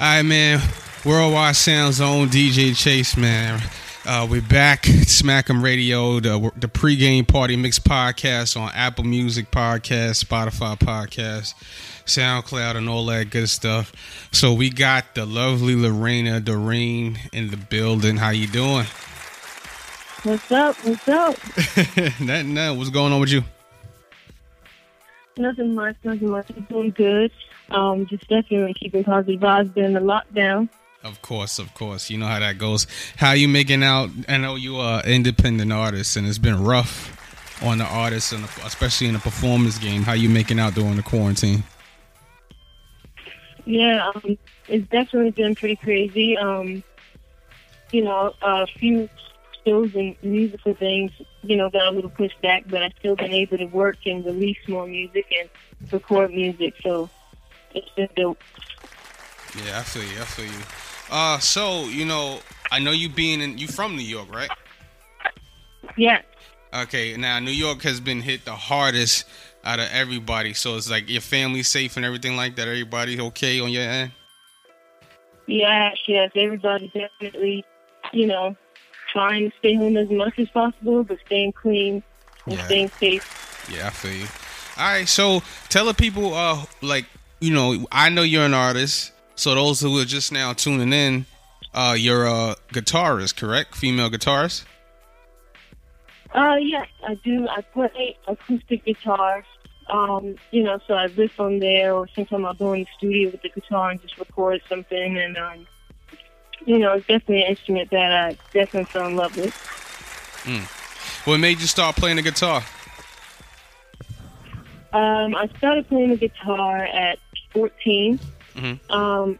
All right, man. Worldwide Sound Zone, DJ Chase, man. Uh, we're back, Smack 'em Radio, the the pregame party mix podcast on Apple Music Podcast, Spotify Podcast, SoundCloud, and all that good stuff. So we got the lovely Lorena Doreen in the building. How you doing? What's up? What's up? nothing, nothing. What's going on with you? Nothing much. Nothing much. I'm doing good. Um, just definitely keeping positive vibes during the lockdown. Of course, of course. You know how that goes. How you making out? I know you are an independent artist, and it's been rough on the artists, and especially in the performance game. How you making out during the quarantine? Yeah, um, it's definitely been pretty crazy. Um, you know, a few shows and musical things, you know, got a little pushed back, but I've still been able to work and release more music and record music. So it's been dope. Yeah, I feel you. I feel you. Uh, so you know, I know you being in, you from New York, right? Yeah. Okay, now New York has been hit the hardest out of everybody. So it's like your family safe and everything like that. Everybody okay on your end? Yeah, yes. Everybody definitely, you know, trying to stay home as much as possible, but staying clean and Yeah. staying safe. Yeah, I feel you. All right, so tell the people, uh, like you know, I know you're an artist. So those who are just now tuning in, uh, you're a guitarist, correct? Female guitarist. Uh, yeah, I do. I play acoustic guitar. Um, you know, so I riff on there, or sometimes I'll go in the studio with the guitar and just record something. And um, you know, it's definitely an instrument that I definitely fell in love with. What made you start playing the guitar? Um, I started playing the guitar at 14. Mhm. Um,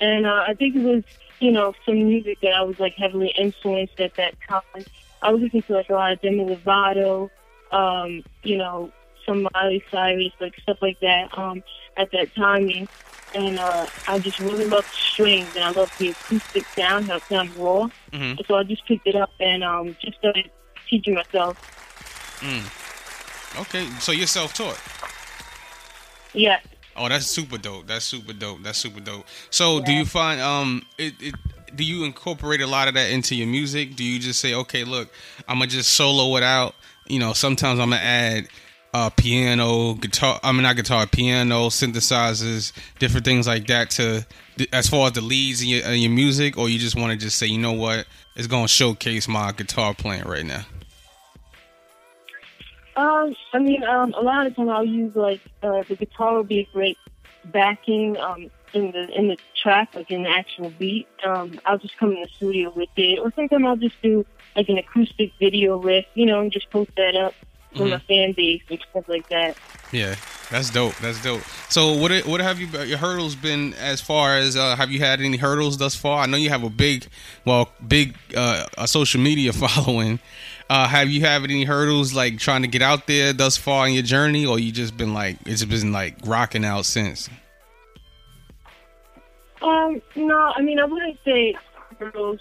and uh, I think it was, you know, some music that I was like heavily influenced at that time. I was listening to like a lot of Demi Lovato, um, you know, some Miley Cyrus, like stuff like that um, at that time. And uh, I just really loved strings and I love the acoustic sound, how it sounded raw. Mhm. So I just picked it up and um, just started teaching myself. Okay, so you're self-taught. Yeah. Oh, that's super dope. That's super dope. That's super dope. So, do you find um it, it do you incorporate a lot of that into your music? Do you just say, okay, look, I'm gonna just solo it out? You know, sometimes I'm gonna add uh, piano, guitar. I mean, not guitar, piano, synthesizers, different things like that. To as far as the leads in your, in your music, or you just want to just say, you know what, it's gonna showcase my guitar playing right now. Um, I mean, um, a lot of the time I'll use like uh, the guitar will be a great backing um, in the in the track, like in the actual beat. Um, I'll just come in the studio with it, or sometimes I'll just do like an acoustic video riff, you know, and just post that up for a fan base and stuff like that. Yeah, that's dope. That's dope. So, what what have you your hurdles been as far as uh, have you had any hurdles thus far? I know you have a big, well, big uh, a social media following. Uh, have you had any hurdles like trying to get out there thus far in your journey, or you just been like it's been like rocking out since? Um, no, I mean, I wouldn't say hurdles,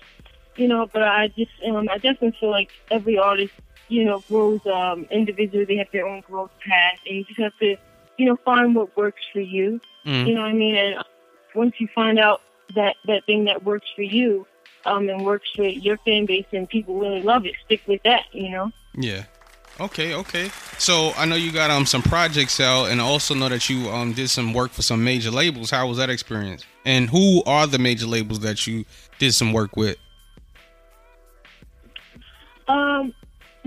you know, but I just, um, I definitely feel like every artist, you know, grows um, individually. They have their own growth path, and you just have to, you know, find what works for you. Mm. You know what I mean? And once you find out that that thing that works for you, um, and works for your fan base, and people really love it, stick with that. You know. Yeah. Okay, okay. So I know you got um some projects out, and I also know that you um did some work for some major labels. How was that experience? And who are the major labels that you did some work with? Um,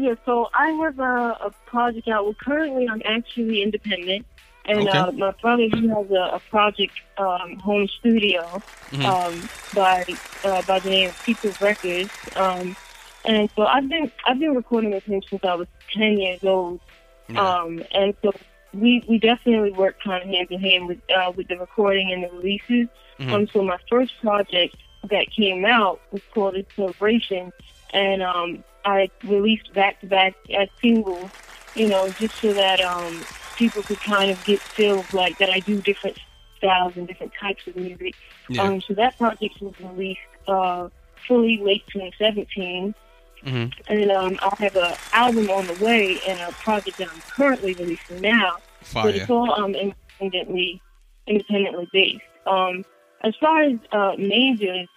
yeah, so I have a, a project out. Well, currently I'm actually independent, and Okay. uh, my brother he has a, a project um, home studio Mhm. um, by uh, by the name of People's Records. Um, and so I've been I've been recording with him since I was ten years old. Yeah. Um, and so we we definitely work kind of hand in hand with uh, with the recording and the releases. Mhm. Um, so my first project that came out was called Celebration, and um, I released back to back as singles. You know, just so that um, people could kind of get feel like that I do different styles and different types of music. Yeah. Um, so that project was released uh, fully late 2017. hmm And um, I have an album on the way and a project that I'm currently releasing now. Fire. But it's all um, independently, independently based. Um, as far as uh, majors,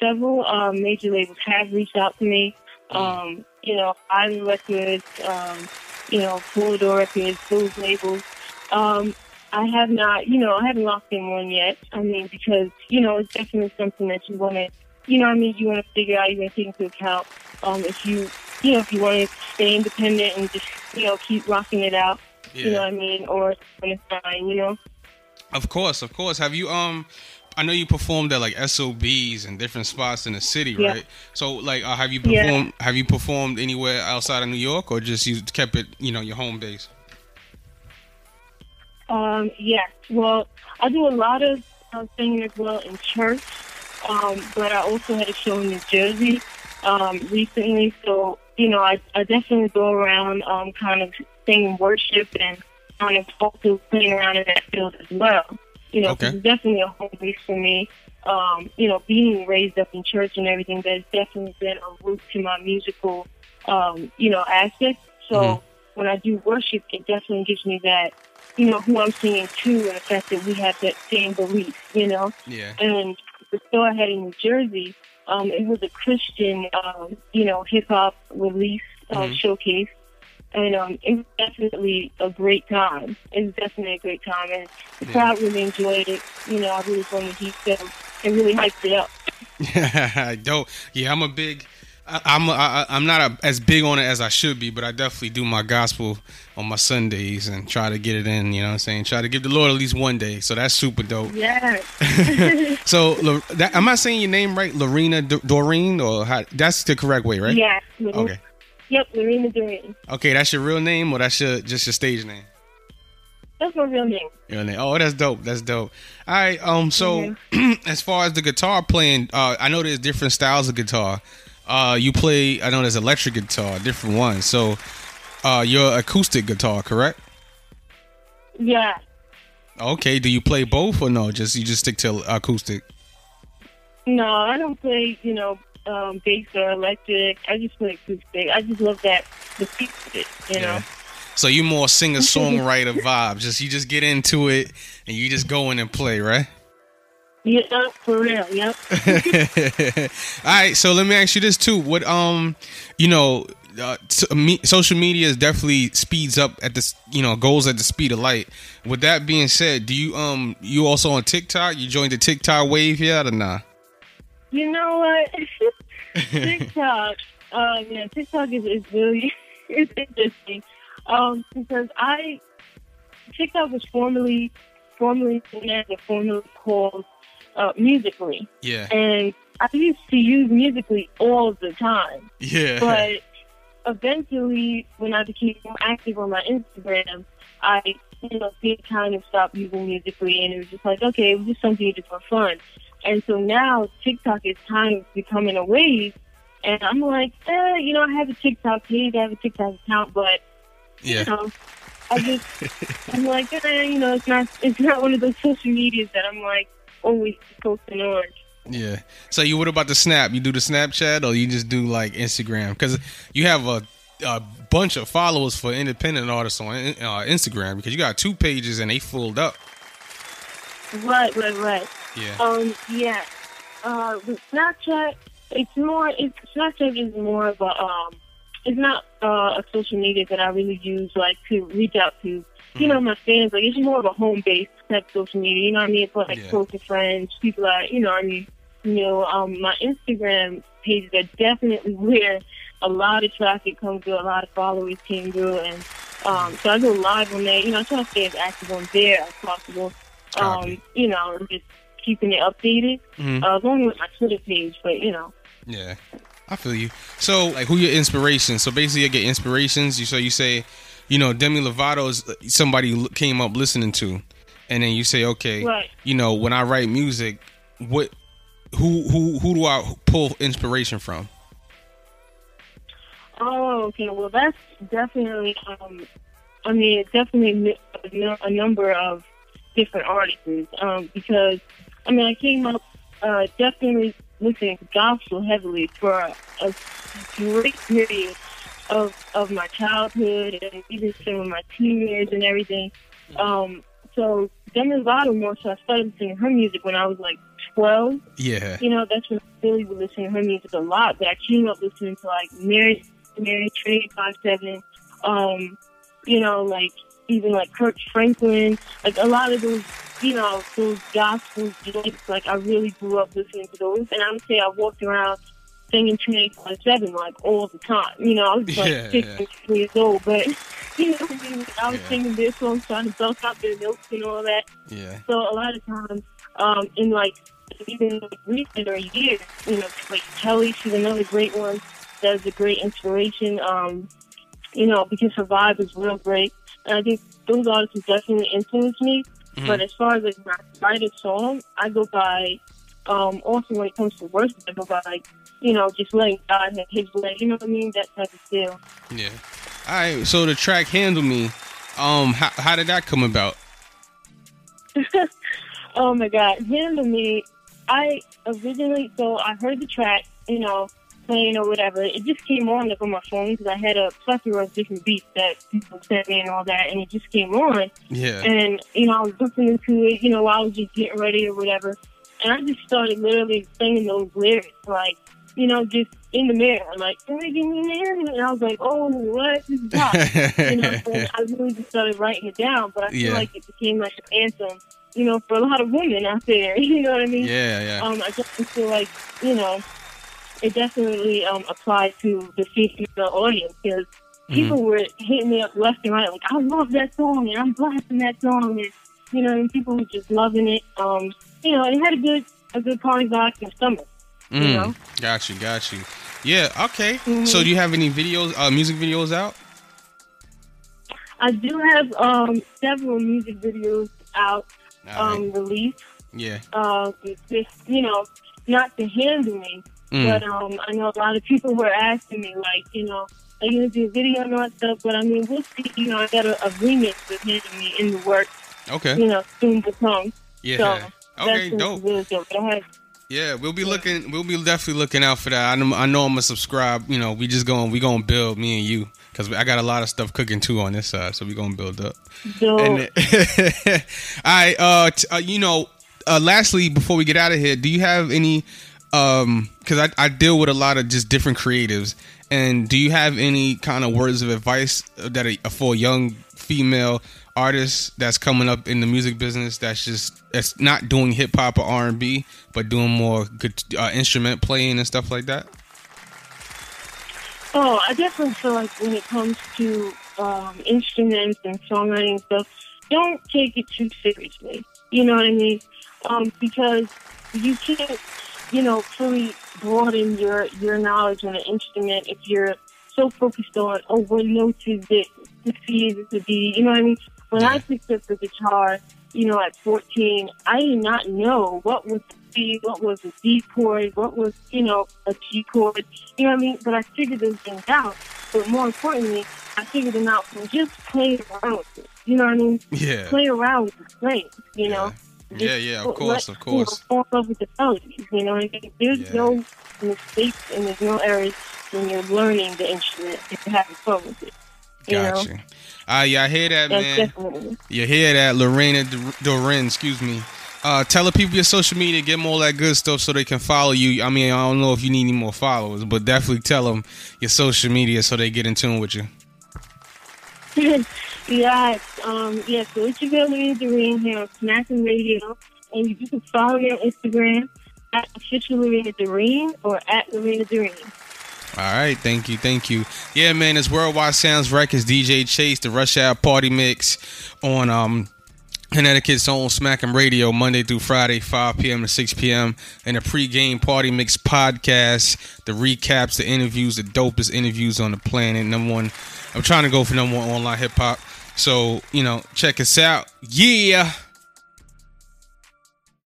several uh, major labels have reached out to me. Um, you know, Island Records, um, you know, Polydor Records, those labels. Um, I have not, you know, I haven't locked in one yet. I mean, because, you know, it's definitely something that you want to, you know, I mean, you want to figure out, you want to take into account um, if you, you know, if you want to stay independent and just, you know, keep rocking it out, Yeah. you know what I mean, or when it's fine, you know. Of course, of course. Have you um? I know you performed at like SOBs and different spots in the city, Yeah. right? So like, uh, have you Yeah. performed? Have you performed anywhere outside of New York, or just you kept it, you know, your home base? Um, yes. Well, I do a lot of uh, singing as well in church, um, but I also had a show in New Jersey um, recently. So, you know, I, I definitely go around um, kind of singing worship and kind of also playing around in that field as well. You know, Okay. it's definitely a home base for me. Um, you know, being raised up in church and everything, that's definitely been a root to my musical, um, you know, aspect. So Mhm. when I do worship, it definitely gives me that you know, who I'm singing to and the fact that we have that same belief, you know. Yeah. And the show I had in New Jersey, um, it was a Christian, um, you know, hip hop release uh, Mhm. showcase. And um, it was definitely a great time. It was definitely a great time. And the Yeah. crowd really enjoyed it. You know, I really wanted to heat them and really hyped it up. Yeah, Dope. Yeah, I'm a big. I, I'm I, I'm not a, as big on it as I should be, but I definitely do my gospel on my Sundays and try to get it in. You know what I'm saying? Try to give the Lord at least one day. So that's super dope. Yes. so that, am I saying your name right, Lorena D- Doreen, or how, that's the correct way, right? Yes. Okay. Yep, Lorena Doreen. Okay, that's your real name, or that's your just your stage name? That's my real name. Your name. Oh, that's dope. That's dope. All right. Um. So, as far as the guitar playing, uh, I know there's different styles of guitar. Uh, you play. I know there's electric guitar, different ones. So, uh, your acoustic guitar, correct? Yeah. Okay. Do you play both or no? Just you just stick to acoustic. No, I don't play, you know, um, bass or electric. I just play acoustic. I just love that the beat of it, you know. So you more singer songwriter vibe. Just you just get into it and you just go in and play, right? Yeah, for real. Yep. All right, so let me ask you this too. What um, you know, uh, so- me, social media is definitely speeds up at this, you know, goes at the speed of light. With that being said, do you um, you also on TikTok? You joined the TikTok wave yet or nah? You know what? TikTok. Uh, yeah, TikTok is, is really it's interesting. Um, because I TikTok was formerly formerly known as a formerly called uh, Musical.ly, Yeah, and I used to use Musical.ly all the time. yeah, But eventually, when I became more active on my Instagram, I, you know, did kind of stop using Musical.ly, and it was just like, okay, it was just something you did for fun. And so now TikTok is kind of becoming a wave, and I'm like, eh, you know, I have a TikTok page, I have a TikTok account, but yeah. you know, I just, I'm like, eh, you know, it's not, it's not one of those social medias that I'm like always posting on. Yeah. So you what about the Snap? You do the Snapchat or you just do like Instagram? Because you have a, a bunch of followers for independent artists on uh, Instagram because you got two pages and they filled up. Right, right, right. Yeah. Um, yeah. Uh, with Snapchat, it's more. It's Snapchat is more of a. Um, it's not uh, a social media that I really use like to reach out to. You know, my fans. Like it's more of a home based type social media. You know what I mean? For like Yeah. close to friends, people that you know. what I mean, you know, um, my Instagram pages are definitely where a lot of traffic comes through, a lot of followers came through, and um, so I go live on there. You know, I try to stay as active on there as possible. Um, you know, just keeping it updated. Mhm. Uh, going with my Twitter page, but you know, Yeah, I feel you. So, like, who your inspirations? So basically, you get inspirations. You so you say, you know, Demi Lovato is somebody l- came up listening to, and then you say, okay, Right. you know, when I write music, what, who, who, who do I pull inspiration from? Oh, okay. Well, that's definitely. Um, I mean, definitely a a number of different artists. Um, because I mean, I came up uh, definitely listening to gospel heavily for a, a great period of of my childhood and even some of my teen years and everything. Um, so Demi Lovato more, so I started listening to her music when I was like 12. Yeah. You know, that's when I really was listening to her music a lot. But I came up listening to like Mary, Mary Trey, Five Seven, um, you know, like even like Kirk Franklin, like a lot of those, you know, those gospel joints. Like I really grew up listening to those, and I would say I walked around singing 24 7 like all the time. You know, I was like Yeah, six yeah. years old, but you know, I, was Yeah. singing their songs, trying to belt out their notes and all that. Yeah. So a lot of times, um, in like even like recent or years, you know, like Kelly, she's another great one. That's a great inspiration. Um, you know, because her vibe is real great, and I think those artists definitely influenced me. Mhm. But as far as like my write song, I go by. Um, also, when it comes to words, I go by like, you know, just letting God have His way. You know what I mean? That type of feel. Yeah. All right. So the track "Handle Me," um, how, how did that come about? oh my god, handle me. I originally so I heard the track, you know, playing or whatever. It just came on like on my phone because I had a plethora of different beats that people sent me and all that, and it just came on. Yeah. And you know, I was listening to it, you know, while I was just getting ready or whatever, and I just started literally singing those lyrics, like, you know, just in the mirror, like, "Can we give me an and I was like, "Oh, what? This is hot." you know, and I really just started writing it down. But I feel Yeah. like it became like an anthem, you know, for a lot of women out there. You know what I mean? yeah. Yeah. Um, I just feel like, you know, it definitely um applies to the female audience because Mm-hmm. people were hitting me up left and right, like, I love that song and I'm blasting that song, and you know, and people were just loving it. Um, you know, it had a good a good party vibe in the summer. Mm, you know? Got you. Got you. Yeah. Okay. Mhm. So do you have any videos, uh, music videos out? I do have um several music videos out right. um released. Yeah. uh, just you know, not to handle me, Mm. but um, I know a lot of people were asking me like, you know, are you gonna do a video and all that stuff? But I mean, we'll see. You know, I got a, a remix of handle me in the works. Okay. You know, soon to come. Yeah. So Okay. Dope. really dope. I have Yeah, we'll be looking. We'll be definitely looking out for that. I know, I know I'm gonna subscribe. You know, we just going. We gonna build me and you because I got a lot of stuff cooking too on this side. So we gonna build up. dope. And then- right. Uh, t- uh, you know, uh, lastly, before we get out of here, do you have any? Um, because I, I deal with a lot of just different creatives, and do you have any kind of words of advice that a, for a young female artist that's coming up in the music business that's just that's not doing hip hop or R and B, but doing more good uh, instrument playing and stuff like that? Oh, I definitely feel like when it comes to um, instruments and songwriting and stuff, don't take it too seriously. You know what I mean? Um, because you can't, you know, fully broaden your your knowledge on an instrument if you're so focused on oh, what notes is it? The C is D? You know what I mean? When I picked up the guitar, you know, at 14, I did not know what was the C, what was a D chord, what was, you know, a G chord. You know what I mean? But I figured those things out. But more importantly, I figured them out from just playing around with it. You know what I mean? Yeah. Play around with the strings, you know? Yeah, yeah, of let- course, of you know, course. fall with the melodies, you know? what I mean? There's Yeah. no mistakes and there's no errors when you're learning the instrument if you're having fun with it. You know? Gotcha. Ah, yeah, I hear that, That's man. definitely. You hear that, Lorena Doreen, excuse me. Uh, tell the people your social media, give them all that good stuff so they can follow you. I mean, I don't know if you need any more followers, but definitely tell them your social media so they get in tune with you. yeah, um, yeah, so it's your girl Lorena Doreen here on Smacking Radio. And you can follow me on Instagram at official Lorena Doreen or at Lorena Doreen. All right, thank you, thank you. Yeah, man, it's Worldwide Sounds Records, DJ Chase, the Rush Hour Party Mix on um Connecticut's own Smackin' Radio, Monday through Friday, 5 p.m. to 6 p.m. And a pregame party mix podcast, the recaps, the interviews, the dopest interviews on the planet. Number one, I'm trying to go for number one online hip hop. So, you know, check us out. Yeah.